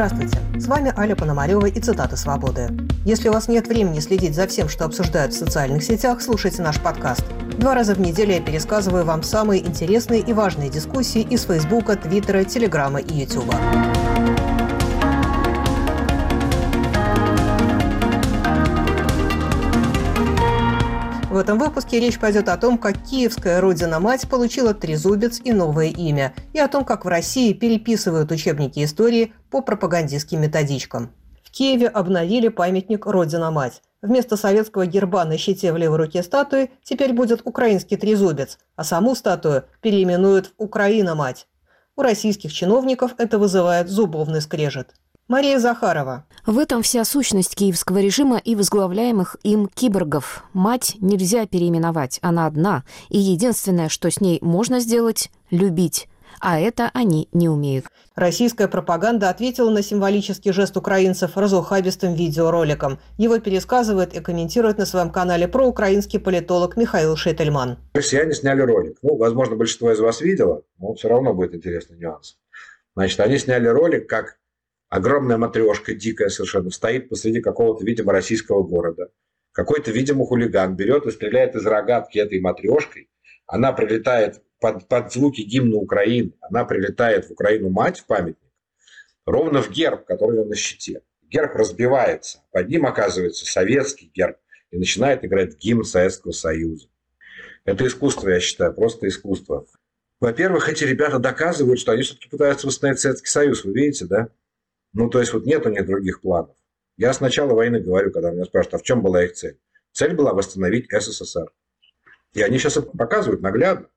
Здравствуйте, с вами Аля Пономарева и цитаты «Свободы». Если у вас нет времени следить за всем, что обсуждают в социальных сетях, слушайте наш подкаст. Два раза в неделю я пересказываю вам самые интересные и важные дискуссии из Фейсбука, Твиттера, Телеграма и Ютуба. Этом выпуске речь пойдет о том, как киевская родина-мать получила трезубец и новое имя, и о том, как в России переписывают учебники истории по пропагандистским методичкам. В Киеве обновили памятник «Родина-мать». Вместо советского герба на щите в левой руке статуи теперь будет украинский трезубец, а саму статую переименуют в «Украина-мать». У российских чиновников это вызывает зубовный скрежет. Мария Захарова. В этом вся сущность киевского режима и возглавляемых им киборгов. Мать нельзя переименовать, она одна. И единственное, что с ней можно сделать – любить. А это они не умеют. Российская пропаганда ответила на символический жест украинцев разухабистым видеороликом. Его пересказывает и комментирует на своем канале проукраинский политолог Михаил Шетельман. Россияне сняли ролик. Ну, возможно, большинство из вас видело, но все равно будет интересный нюанс. Значит, они сняли ролик, как огромная матрешка, дикая совершенно, стоит посреди какого-то, видимо, российского города. Какой-то, видимо, хулиган берет и стреляет из рогатки этой матрешкой. Она прилетает под, под звуки гимна Украины, она прилетает в Украину-мать, в памятник, ровно в герб, который на щите. Герб разбивается, под ним оказывается советский герб, и начинает играть гимн Советского Союза. Это искусство, я считаю, просто искусство. Во-первых, эти ребята доказывают, что они все-таки пытаются восстановить Советский Союз. Вы видите, да? Ну, то есть вот нет у них других планов. Я с начала войны говорю, когда меня спрашивают, а в чем была их цель? Цель была восстановить СССР. И они сейчас это показывают наглядно.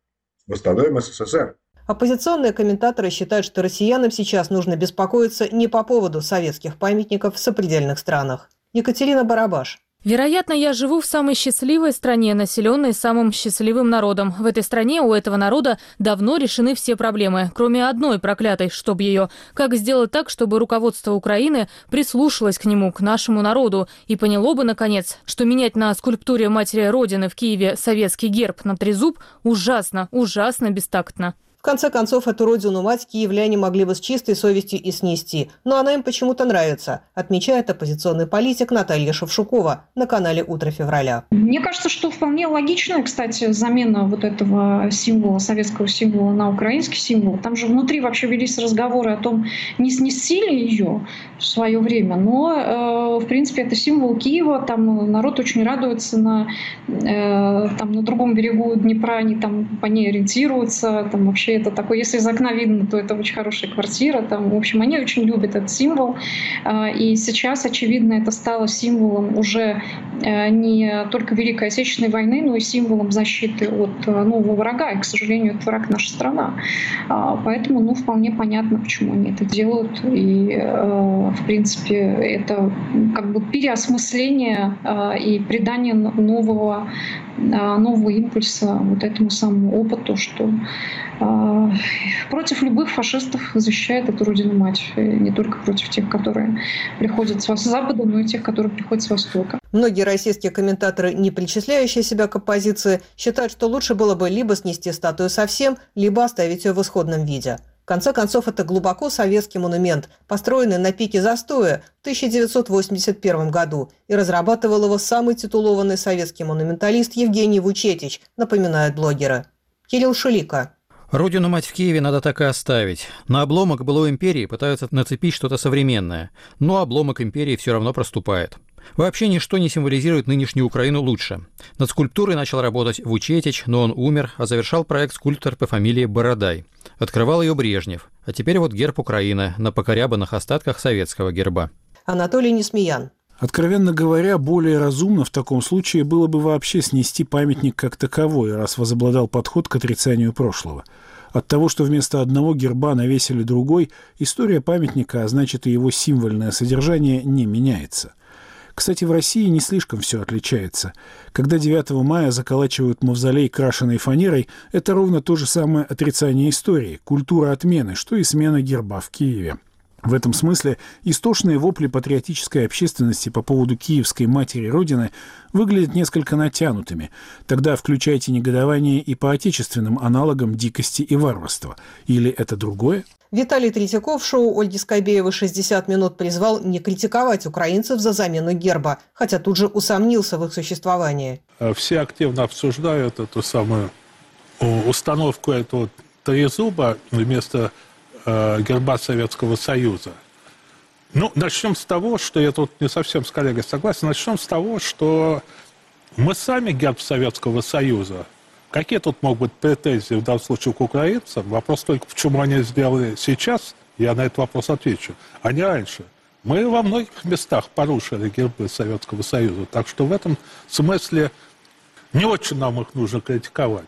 Восстановим СССР. Оппозиционные комментаторы считают, что россиянам сейчас нужно беспокоиться не по поводу советских памятников в сопредельных странах. Екатерина Барабаш. Вероятно, я живу в самой счастливой стране, населенной самым счастливым народом. В этой стране у этого народа давно решены все проблемы, кроме одной проклятой, чтоб ее. Как сделать так, чтобы руководство Украины прислушалось к нему, к нашему народу, и поняло бы, наконец, что менять на скульптуре Матери Родины в Киеве советский герб на трезуб ужасно, ужасно бестактно. В конце концов, эту родину мать киевляне могли бы с чистой совестью и снести, но она им почему-то нравится, отмечает оппозиционный политик Наталья Шевшукова на канале «Утро февраля». Мне кажется, что вполне логичная, кстати, замена вот этого символа, советского символа на украинский символ. Там же внутри вообще велись разговоры о том, не снесли ее в свое время, но, э, в принципе, это символ Киева, там народ очень радуется на, э, там, на другом берегу Днепра, они там по ней ориентируются, там вообще это такое, если из окна видно, то это очень хорошая квартира. Там, в общем, они очень любят этот символ. А, и сейчас, очевидно, это стало символом уже э, не только Великой Отечественной войны, но и символом защиты от э, нового врага. И, к сожалению, этот враг наша страна. А, поэтому, ну, вполне понятно, почему они это делают. И, э, в принципе, это как бы переосмысление и придание нового, нового импульса вот этому самому опыту, что против любых фашистов защищает эту родину мать, не только против тех, которые приходят с запада, но и тех, которые приходят с востока. Многие российские комментаторы, не причисляющие себя к оппозиции, считают, что лучше было бы либо снести статую совсем, либо оставить ее в исходном виде. В конце концов, это глубоко советский монумент, построенный на пике застоя в 1981 году, и разрабатывал его самый титулованный советский монументалист Евгений Вучетич, напоминают блогеры. Кирилл Шулика. Родину мать в Киеве надо так и оставить. На обломок былой империи пытаются нацепить что-то современное, но обломок империи все равно проступает. Вообще ничто не символизирует нынешнюю Украину лучше. Над скульптурой начал работать Вучетич, но он умер, а завершал проект скульптор по фамилии Бородай. Открывал ее Брежнев, а теперь вот герб Украины на покорябанных остатках советского герба. Анатолий Несмеян. Откровенно говоря, более разумно в таком случае было бы вообще снести памятник как таковой, раз возобладал подход к отрицанию прошлого. От того, что вместо одного герба навесили другой, история памятника, а значит и его символьное содержание, не меняется. Кстати, в России не слишком все отличается. Когда 9 мая заколачивают мавзолей крашеной фанерой, это ровно то же самое отрицание истории, культура отмены, что и смена герба в Киеве. В этом смысле истошные вопли патриотической общественности по поводу киевской матери Родины выглядят несколько натянутыми. Тогда включайте негодование и по отечественным аналогам дикости и варварства. Или это другое? Виталий Третьяков в шоу Ольги Скобеевой «60 минут» призвал не критиковать украинцев за замену герба, хотя тут же усомнился в их существовании. Э, все активно обсуждают эту самую установку этого трезуба вместо э, герба Советского Союза. Ну, начнем с того, что я тут не совсем с коллегой согласен. Начнем с того, что мы сами герб Советского Союза Какие тут могут быть претензии в данном случае к украинцам? Вопрос только, почему они сделали сейчас, я на этот вопрос отвечу, а не раньше. Мы во многих местах порушили гербы Советского Союза, так что в этом смысле не очень нам их нужно критиковать.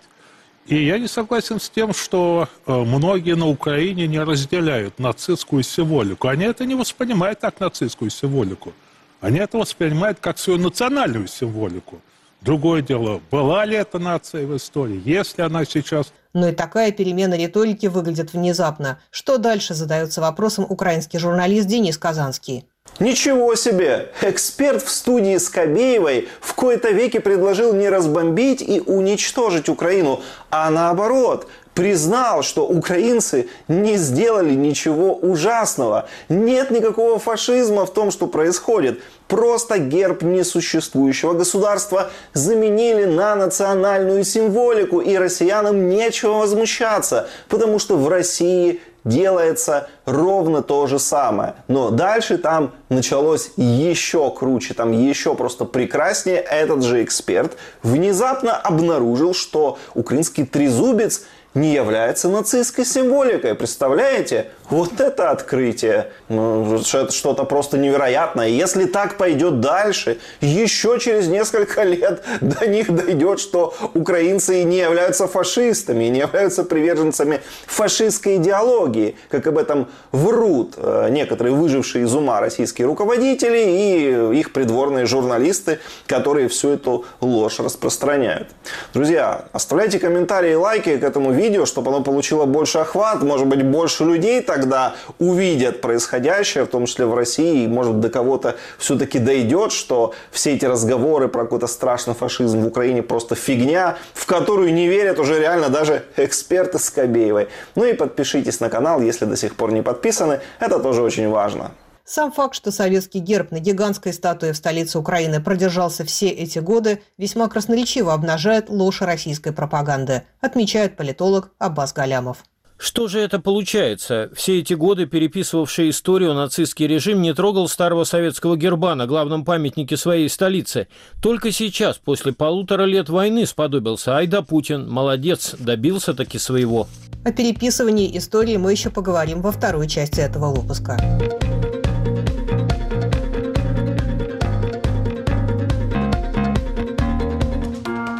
И я не согласен с тем, что э, многие на Украине не разделяют нацистскую символику. Они это не воспринимают как нацистскую символику. Они это воспринимают как свою национальную символику. Другое дело, была ли эта нация в истории, есть ли она сейчас. Но и такая перемена риторики выглядит внезапно. Что дальше, задается вопросом украинский журналист Денис Казанский. Ничего себе! Эксперт в студии Скобеевой в кои-то веки предложил не разбомбить и уничтожить Украину, а наоборот, признал, что украинцы не сделали ничего ужасного. Нет никакого фашизма в том, что происходит. Просто герб несуществующего государства заменили на национальную символику, и россиянам нечего возмущаться, потому что в России делается ровно то же самое. Но дальше там началось еще круче, там еще просто прекраснее. Этот же эксперт внезапно обнаружил, что украинский трезубец не является нацистской символикой. Представляете? Вот это открытие. Ну, что-то просто невероятное. Если так пойдет дальше, еще через несколько лет до них дойдет, что украинцы не являются фашистами, не являются приверженцами фашистской идеологии, как об этом врут э, некоторые выжившие из ума российские руководители и их придворные журналисты, которые всю эту ложь распространяют. Друзья, оставляйте комментарии и лайки к этому видео, чтобы оно получило больше охват, может быть, больше людей тогда увидят происходящее, в том числе в России, и может до кого-то все-таки дойдет, что все эти разговоры про какой-то страшный фашизм в Украине просто фигня, в которую не верят уже реально даже эксперты Скобеевой. Ну и подпишитесь на канал, если до сих пор не подписаны, это тоже очень важно. Сам факт, что советский герб на гигантской статуе в столице Украины продержался все эти годы, весьма красноречиво обнажает ложь российской пропаганды, отмечает политолог Аббас Галямов. Что же это получается? Все эти годы переписывавший историю нацистский режим не трогал старого советского герба на главном памятнике своей столицы. Только сейчас, после полутора лет войны, сподобился. Айда Путин, молодец, добился таки своего. О переписывании истории мы еще поговорим во второй части этого выпуска.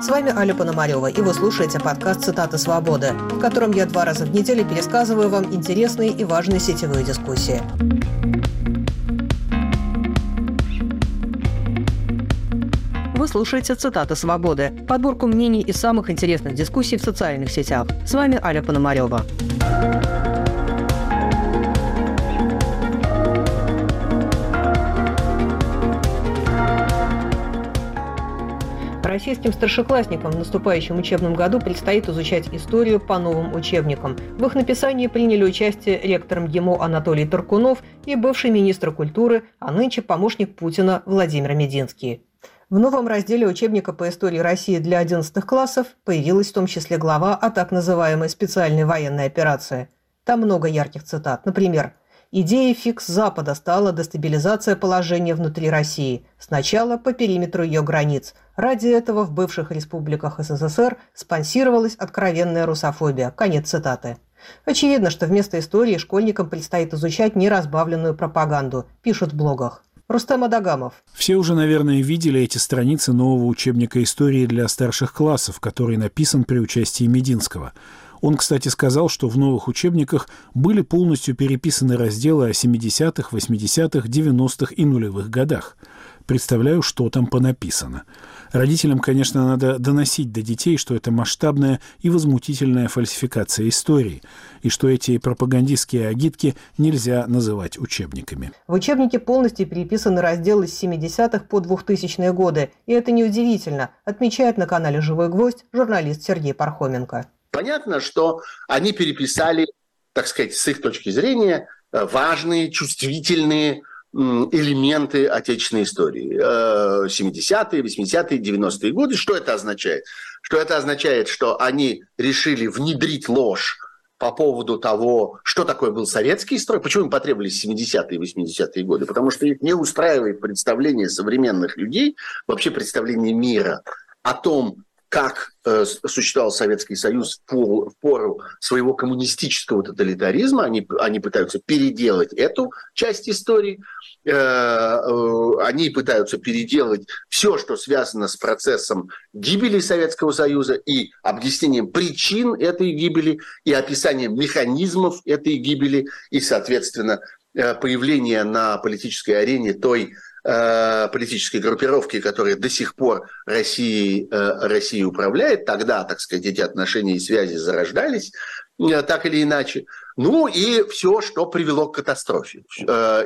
С вами Аля Пономарева, и вы слушаете подкаст «Цитаты свободы», в котором я два раза в неделю пересказываю вам интересные и важные сетевые дискуссии. Вы слушаете «Цитаты свободы» – подборку мнений из самых интересных дискуссий в социальных сетях. С вами Аля Пономарева. Российским старшеклассникам в наступающем учебном году предстоит изучать историю по новым учебникам. В их написании приняли участие ректор МГИМО Анатолий Таркунов и бывший министр культуры, а нынче помощник Путина Владимир Мединский. В новом разделе учебника по истории России для 11 классов появилась в том числе глава о так называемой специальной военной операции. Там много ярких цитат. Например, Идеей фикс Запада стала дестабилизация положения внутри России, сначала по периметру ее границ. Ради этого в бывших республиках СССР спонсировалась откровенная русофобия. Конец цитаты. Очевидно, что вместо истории школьникам предстоит изучать неразбавленную пропаганду, пишут в блогах. Рустам Адагамов. Все уже, наверное, видели эти страницы нового учебника истории для старших классов, который написан при участии Мединского – он, кстати, сказал, что в новых учебниках были полностью переписаны разделы о 70-х, 80-х, 90-х и нулевых годах. Представляю, что там понаписано. Родителям, конечно, надо доносить до детей, что это масштабная и возмутительная фальсификация истории, и что эти пропагандистские агитки нельзя называть учебниками. В учебнике полностью переписаны разделы с 70-х по 2000-е годы, и это неудивительно, отмечает на канале «Живой гвоздь» журналист Сергей Пархоменко. Понятно, что они переписали 70-е, 80-е, 90-е и нулевые годы. Это неудивительно, отмечает на канале «Живой гвоздь» журналист Сергей Пархоменко. Понятно, что они переписали 70-е, так сказать, с их точки зрения, важные, чувствительные элементы отечественной истории. 70-е, 80-е, 90-е годы. Что это означает? Что это означает, что они решили внедрить ложь по поводу того, что такое был советский строй, почему им потребовались 70-е и 80-е годы, потому что их не устраивает представление современных людей, вообще представление мира о том, как э, существовал Советский Союз в пору своего коммунистического тоталитаризма. Они, они пытаются переделать эту часть истории. Э, э, они пытаются переделать все, что связано с процессом гибели Советского Союза и объяснением причин этой гибели, и описанием механизмов этой гибели, и, соответственно, э, появление на политической арене той политической группировки, которая до сих пор Россией, э, Россией управляет. Тогда, так сказать, эти отношения и связи зарождались э, так или иначе. Ну и все, что привело к катастрофе.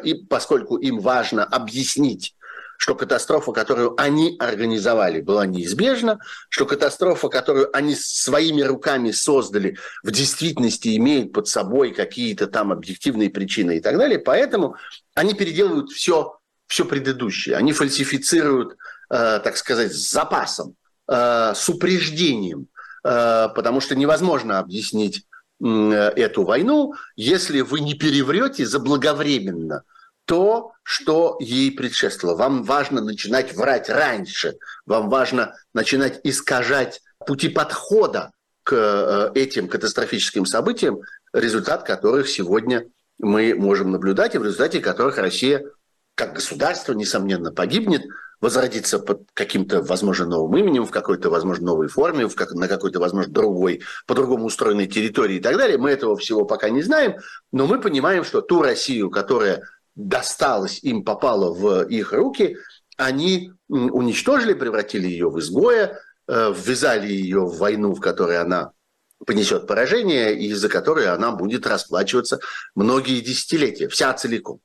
И поскольку им важно объяснить что катастрофа, которую они организовали, была неизбежна, что катастрофа, которую они своими руками создали, в действительности имеет под собой какие-то там объективные причины и так далее. Поэтому они переделывают все все предыдущее. Они фальсифицируют, э, так сказать, с запасом, э, с упреждением, э, потому что невозможно объяснить эту войну, если вы не переврете заблаговременно то, что ей предшествовало. Вам важно начинать врать раньше, вам важно начинать искажать пути подхода к э, этим катастрофическим событиям, результат которых сегодня мы можем наблюдать, и в результате которых Россия как государство, несомненно, погибнет, возродится под каким-то, возможно, новым именем, в какой-то, возможно, новой форме, в как, на какой-то, возможно, другой, по-другому устроенной территории и так далее. Мы этого всего пока не знаем, но мы понимаем, что ту Россию, которая досталась им, попала в их руки, они уничтожили, превратили ее в изгоя, э, ввязали ее в войну, в которой она понесет поражение, и из-за которой она будет расплачиваться многие десятилетия, вся целиком.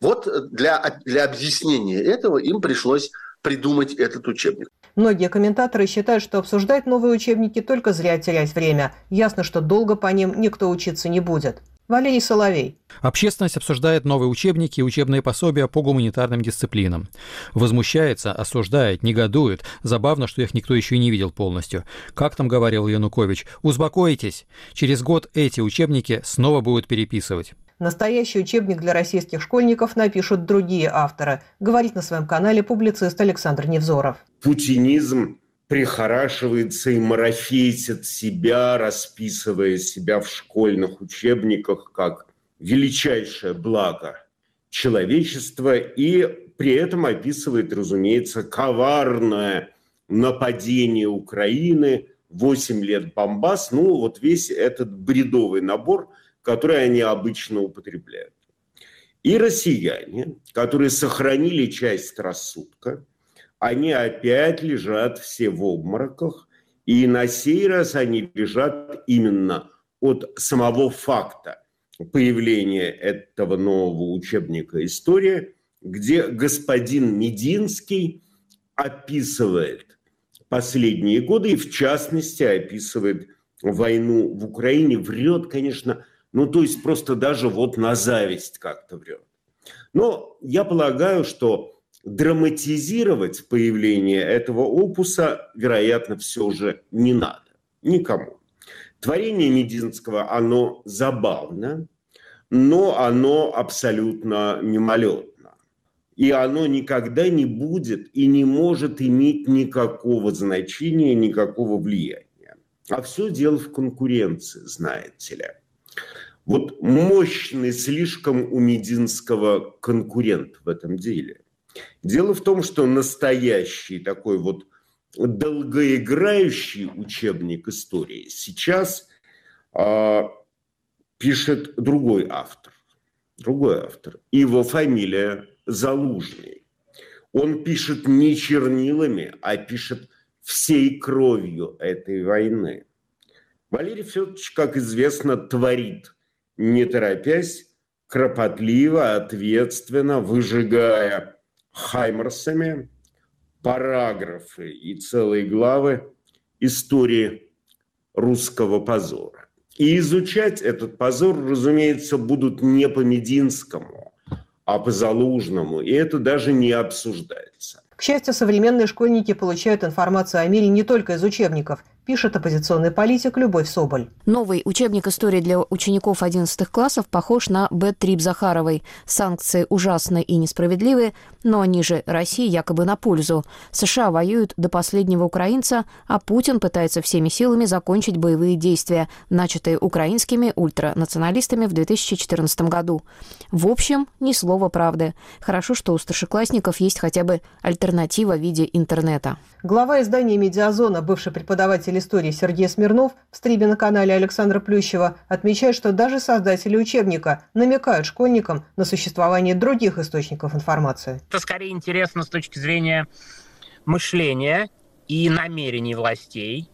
Вот для, для объяснения этого им пришлось придумать этот учебник. Многие комментаторы считают, что обсуждать новые учебники только зря терять время. Ясно, что долго по ним никто учиться не будет. Валерий Соловей. Общественность обсуждает новые учебники и учебные пособия по гуманитарным дисциплинам. Возмущается, осуждает, негодует. Забавно, что их никто еще и не видел полностью. Как там говорил Янукович, успокойтесь, через год эти учебники снова будут переписывать. Настоящий учебник для российских школьников напишут другие авторы, говорит на своем канале публицист Александр Невзоров. Путинизм прихорашивается и марафетит себя, расписывая себя в школьных учебниках как величайшее благо человечества и при этом описывает, разумеется, коварное нападение Украины, 8 лет бомбас, ну вот весь этот бредовый набор – которые они обычно употребляют. И россияне, которые сохранили часть рассудка, они опять лежат все в обмороках, и на сей раз они лежат именно от самого факта появления этого нового учебника «История», где господин Мединский описывает последние годы и, в частности, описывает войну в Украине. Врет, конечно, ну, то есть просто даже вот на зависть как-то врет. Но я полагаю, что драматизировать появление этого опуса, вероятно, все же не надо. Никому. Творение Мединского, оно забавно, но оно абсолютно мимолетно. И оно никогда не будет и не может иметь никакого значения, никакого влияния. А все дело в конкуренции, знаете ли. Вот мощный слишком у Мединского конкурент в этом деле. Дело в том, что настоящий такой вот долгоиграющий учебник истории сейчас э, пишет другой автор. Другой автор. Его фамилия Залужный. Он пишет не чернилами, а пишет всей кровью этой войны. Валерий Федорович, как известно, творит – не торопясь, кропотливо, ответственно, выжигая хаймерсами параграфы и целые главы истории русского позора. И изучать этот позор, разумеется, будут не по Мединскому, а по Залужному. И это даже не обсуждается. К счастью, современные школьники получают информацию о мире не только из учебников пишет оппозиционный политик Любовь Соболь. Новый учебник истории для учеников 11 классов похож на Б-трип Захаровой. Санкции ужасны и несправедливы, но они же России якобы на пользу. США воюют до последнего украинца, а Путин пытается всеми силами закончить боевые действия, начатые украинскими ультранационалистами в 2014 году. В общем, ни слова правды. Хорошо, что у старшеклассников есть хотя бы альтернатива в виде интернета. Глава издания «Медиазона», бывший преподаватель истории Сергей Смирнов в стриме на канале Александра Плющева отмечает, что даже создатели учебника намекают школьникам на существование других источников информации. Это скорее интересно с точки зрения мышления и намерений властей.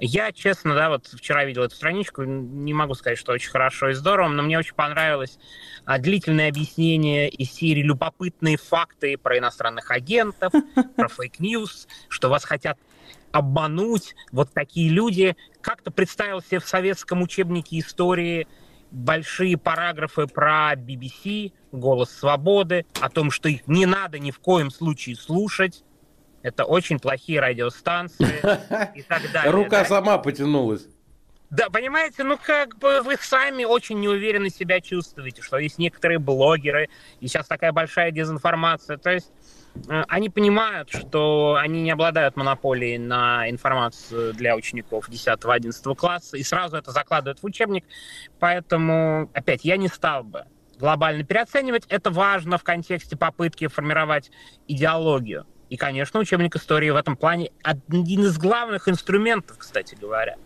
Я, честно, да, вот вчера видел эту страничку, не могу сказать, что очень хорошо и здорово, но мне очень понравилось а, длительное объяснение из серии «Любопытные факты про иностранных агентов», про fake news, что вас хотят обмануть вот такие люди. Как-то представил себе в советском учебнике истории большие параграфы про BBC, «Голос свободы», о том, что их не надо ни в коем случае слушать. Это очень плохие радиостанции и так далее. Рука сама потянулась. Да, понимаете, ну как бы вы сами очень неуверенно себя чувствуете, что есть некоторые блогеры, и сейчас такая большая дезинформация. То есть Э, они понимают, что они не обладают монополией на информацию для учеников 10-11 класса, и сразу это закладывают в учебник. Поэтому, опять, я не стал бы глобально переоценивать. Это важно в контексте попытки формировать идеологию. И, конечно, учебник истории в этом плане один из главных инструментов, кстати говоря.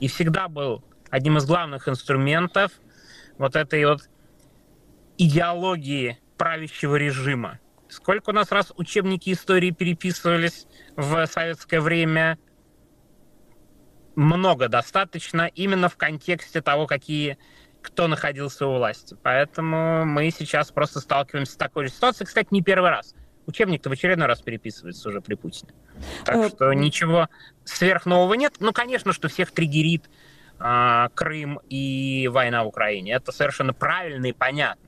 И всегда был одним из главных инструментов вот этой вот идеологии правящего режима. Сколько у нас раз учебники истории переписывались в советское время? Много достаточно, именно в контексте того, какие кто находился у власти. Поэтому мы сейчас просто сталкиваемся с такой же ситуацией. Кстати, не первый раз. Учебник-то в очередной раз переписывается уже при Путине. Так э, что ничего сверхнового нет. Ну, конечно, что всех триггерит а, Крым и война в Украине. Это совершенно правильно и понятно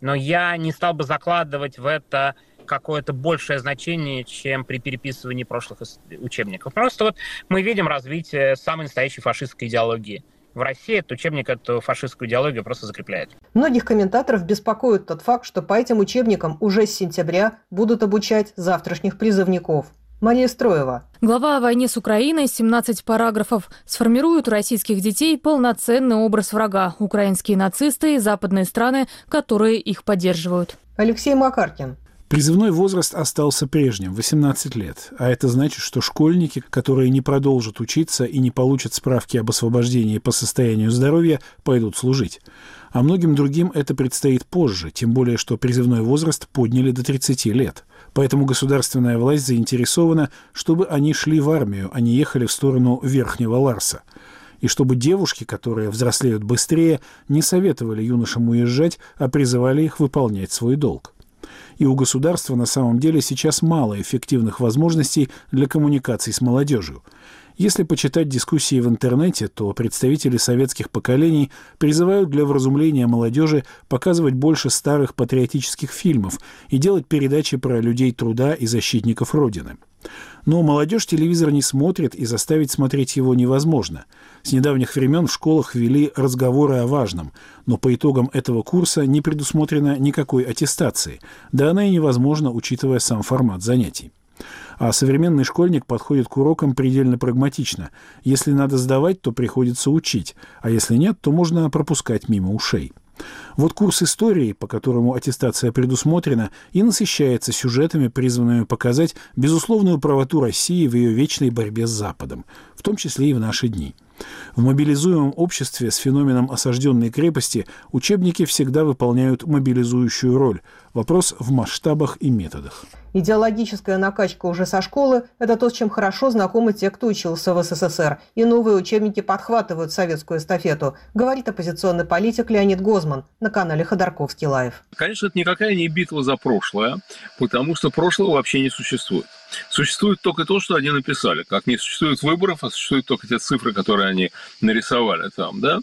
но я не стал бы закладывать в это какое-то большее значение, чем при переписывании прошлых учебников. Просто вот мы видим развитие самой настоящей фашистской идеологии. В России этот учебник эту фашистскую идеологию просто закрепляет. Многих комментаторов беспокоит тот факт, что по этим учебникам уже с сентября будут обучать завтрашних призывников. Мария Строева. Глава о войне с Украиной, 17 параграфов, сформируют у российских детей полноценный образ врага – украинские нацисты и западные страны, которые их поддерживают. Алексей Макаркин. Призывной возраст остался прежним – 18 лет. А это значит, что школьники, которые не продолжат учиться и не получат справки об освобождении по состоянию здоровья, пойдут служить. А многим другим это предстоит позже, тем более, что призывной возраст подняли до 30 лет. Поэтому государственная власть заинтересована, чтобы они шли в армию, а не ехали в сторону Верхнего Ларса. И чтобы девушки, которые взрослеют быстрее, не советовали юношам уезжать, а призывали их выполнять свой долг. И у государства на самом деле сейчас мало эффективных возможностей для коммуникаций с молодежью. Если почитать дискуссии в интернете, то представители советских поколений призывают для вразумления молодежи показывать больше старых патриотических фильмов и делать передачи про людей труда и защитников Родины. Но молодежь телевизор не смотрит, и заставить смотреть его невозможно. С недавних времен в школах вели разговоры о важном, но по итогам этого курса не предусмотрено никакой аттестации, да она и невозможна, учитывая сам формат занятий. А современный школьник подходит к урокам предельно прагматично. Если надо сдавать, то приходится учить, а если нет, то можно пропускать мимо ушей. Вот курс истории, по которому аттестация предусмотрена, и насыщается сюжетами, призванными показать безусловную правоту России в ее вечной борьбе с Западом, в том числе и в наши дни – в мобилизуемом обществе с феноменом осажденной крепости учебники всегда выполняют мобилизующую роль. Вопрос в масштабах и методах. Идеологическая накачка уже со школы – это то, с чем хорошо знакомы те, кто учился в СССР. И новые учебники подхватывают советскую эстафету, говорит оппозиционный политик Леонид Гозман на канале Ходорковский Live. Конечно, это никакая не битва за прошлое, потому что прошлого вообще не существует. Существует только то, что они написали. Как не существует выборов, а существуют только те цифры, которые они нарисовали там, да?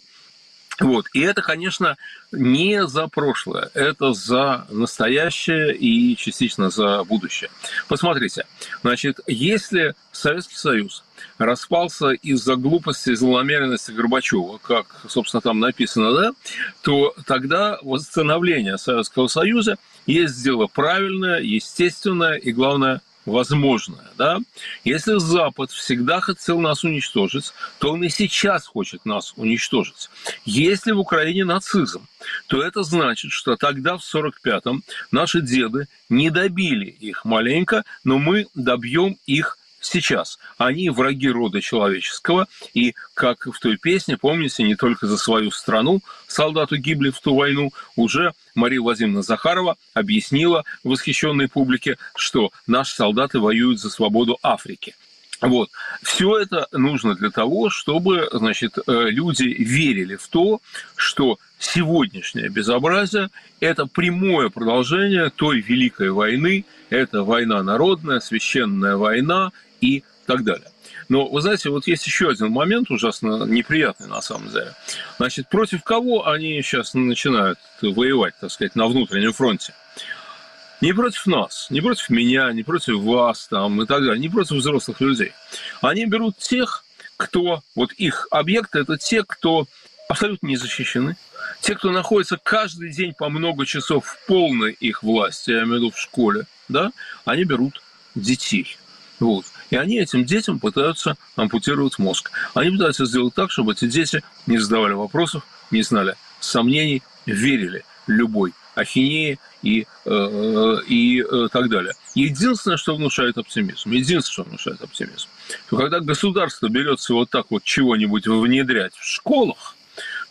Вот. И это, конечно, не за прошлое, это за настоящее и частично за будущее. Посмотрите, значит, если Советский Союз распался из-за глупости и злонамеренности Горбачева, как, собственно, там написано, да, то тогда восстановление Советского Союза есть дело правильное, естественное и, главное, возможное. Да? Если Запад всегда хотел нас уничтожить, то он и сейчас хочет нас уничтожить. Если в Украине нацизм, то это значит, что тогда, в 45-м, наши деды не добили их маленько, но мы добьем их сейчас. Они враги рода человеческого, и, как в той песне, помните, не только за свою страну солдаты гибли в ту войну, уже Мария Владимировна Захарова объяснила восхищенной публике, что наши солдаты воюют за свободу Африки. Вот. Все это нужно для того, чтобы значит, э, люди верили в то, что сегодняшнее безобразие – это прямое продолжение той великой войны, это война народная, священная война, и так далее. Но, вы знаете, вот есть еще один момент ужасно неприятный на самом деле. Значит, против кого они сейчас начинают воевать, так сказать, на внутреннем фронте? Не против нас, не против меня, не против вас там и так далее, не против взрослых людей. Они берут тех, кто, вот их объекты, это те, кто абсолютно не защищены, те, кто находится каждый день по много часов в полной их власти, я имею в виду в школе, да, они берут детей. Вот. И они этим детям пытаются ампутировать мозг. Они пытаются сделать так, чтобы эти дети не задавали вопросов, не знали сомнений, верили любой ахинеи и, э, и э, так далее. Единственное, что внушает оптимизм, единственное, что внушает оптимизм, то когда государство берется вот так вот чего-нибудь внедрять в школах,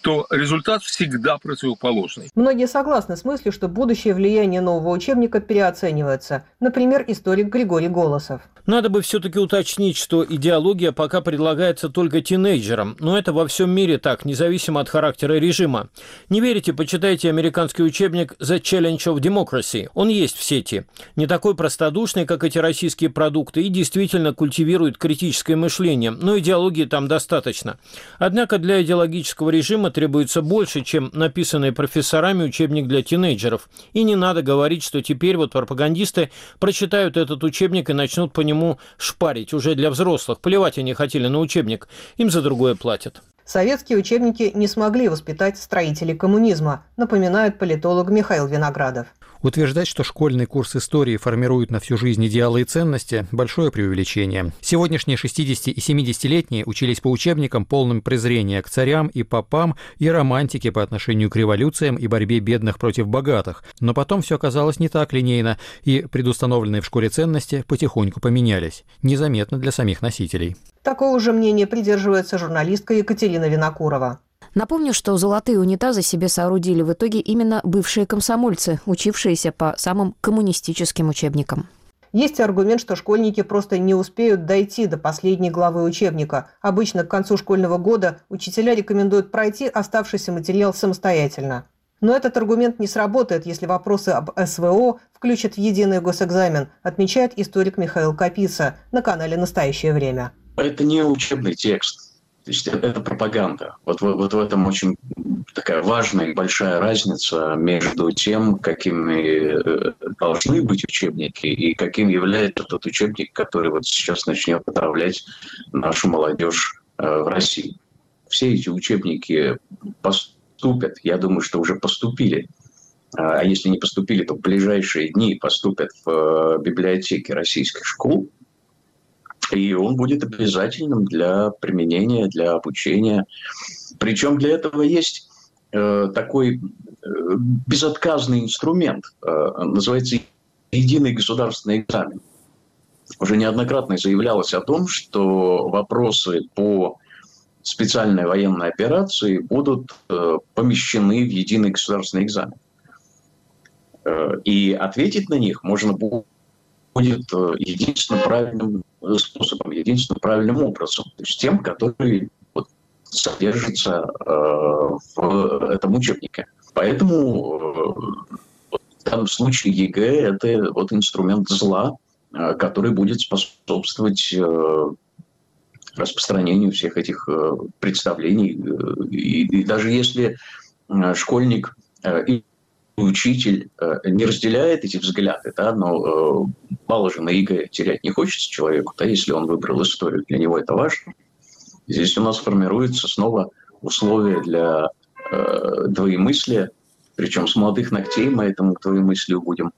то результат всегда противоположный. Многие согласны с мыслью, что будущее влияние нового учебника переоценивается. Например, историк Григорий Голосов. Надо бы все-таки уточнить, что идеология пока предлагается только тинейджерам, но это во всем мире так, независимо от характера режима. Не верите, почитайте американский учебник «The Challenge of Democracy». Он есть в сети. Не такой простодушный, как эти российские продукты, и действительно культивирует критическое мышление, но идеологии там достаточно. Однако для идеологического режима требуется больше, чем написанный профессорами учебник для тинейджеров. И не надо говорить, что теперь вот пропагандисты прочитают этот учебник и начнут понимать, нему шпарить уже для взрослых. Плевать они хотели на учебник, им за другое платят. Советские учебники не смогли воспитать строителей коммунизма, напоминает политолог Михаил Виноградов. Утверждать, что школьный курс истории формирует на всю жизнь идеалы и ценности – большое преувеличение. Сегодняшние 60- и 70-летние учились по учебникам полным презрения к царям и попам и романтике по отношению к революциям и борьбе бедных против богатых. Но потом все оказалось не так линейно, и предустановленные в школе ценности потихоньку поменялись. Незаметно для самих носителей. Такого же мнения придерживается журналистка Екатерина Винокурова. Напомню, что золотые унитазы себе соорудили в итоге именно бывшие комсомольцы, учившиеся по самым коммунистическим учебникам. Есть аргумент, что школьники просто не успеют дойти до последней главы учебника. Обычно к концу школьного года учителя рекомендуют пройти оставшийся материал самостоятельно. Но этот аргумент не сработает, если вопросы об СВО включат в единый госэкзамен, отмечает историк Михаил Капица на канале «Настоящее время». Это не учебный текст есть это, пропаганда. Вот, вот в этом очень такая важная и большая разница между тем, какими э, должны быть учебники и каким является тот учебник, который вот сейчас начнет отравлять нашу молодежь э, в России. Все эти учебники поступят, я думаю, что уже поступили, а если не поступили, то в ближайшие дни поступят в э, библиотеки российских школ – и он будет обязательным для применения, для обучения. Причем для этого есть э, такой э, безотказный инструмент, э, называется единый государственный экзамен. Уже неоднократно заявлялось о том, что вопросы по специальной военной операции будут помещены в единый государственный экзамен. И ответить на них можно будет э, единственно правильным способом, единственным правильным образом, то есть тем, который вот, содержится э, в этом учебнике. Поэтому э, в данном случае ЕГЭ – это вот инструмент зла, э, который будет способствовать э, распространению всех этих э, представлений. И, и даже если школьник учитель не разделяет эти взгляды, да, но баллы же на ЕГЭ терять не хочется человеку, да, если он выбрал историю, для него это важно. Здесь у нас формируется снова условия для э, двоемыслия, причем с молодых ногтей мы этому двоемыслию будем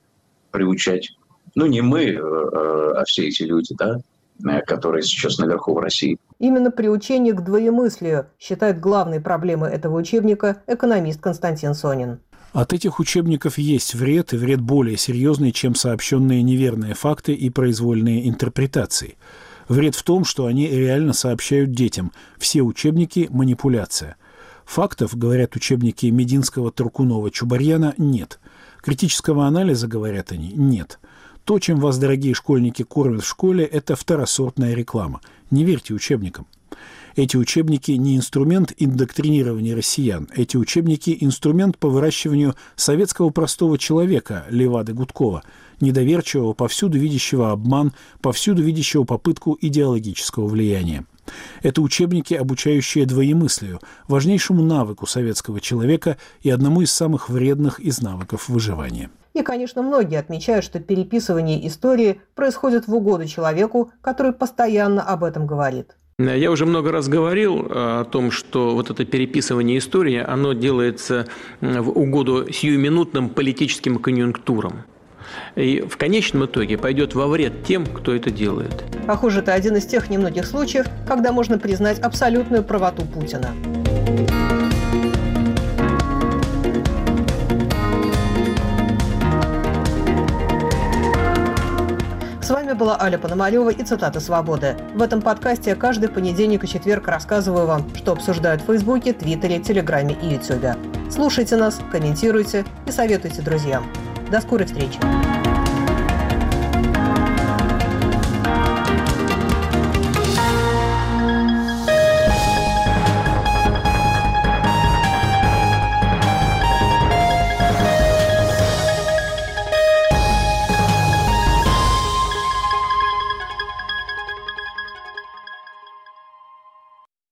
приучать. Ну, не мы, э, а все эти люди, да, э, которые сейчас наверху в России. Именно приучение к двоемыслию считает главной проблемой этого учебника экономист Константин Сонин. От этих учебников есть вред, и вред более серьезный, чем сообщенные неверные факты и произвольные интерпретации. Вред в том, что они реально сообщают детям. Все учебники – манипуляция. Фактов, говорят учебники Мединского, Туркунова, Чубарьяна, нет. Критического анализа, говорят они, нет. То, чем вас, дорогие школьники, кормят в школе, это второсортная реклама. Не верьте учебникам. Эти учебники не инструмент индоктринирования россиян. Эти учебники – инструмент по выращиванию советского простого человека Левады Гудкова, недоверчивого, повсюду видящего обман, повсюду видящего попытку идеологического влияния. Это учебники, обучающие двоемыслию, важнейшему навыку советского человека и одному из самых вредных из навыков выживания. И, конечно, многие отмечают, что переписывание истории происходит в угоду человеку, который постоянно об этом говорит. Я уже много раз говорил о том, что вот это переписывание истории, оно делается в угоду сиюминутным политическим конъюнктурам. И в конечном итоге пойдет во вред тем, кто это делает. Похоже, это один из тех немногих случаев, когда можно признать абсолютную правоту Путина. Была Аля Пономарева и цитата «Свободы». В этом подкасте я каждый понедельник и четверг рассказываю вам, что обсуждают в Фейсбуке, Твиттере, Телеграме и Ютубе. Слушайте нас, комментируйте и советуйте друзьям. До скорой встречи!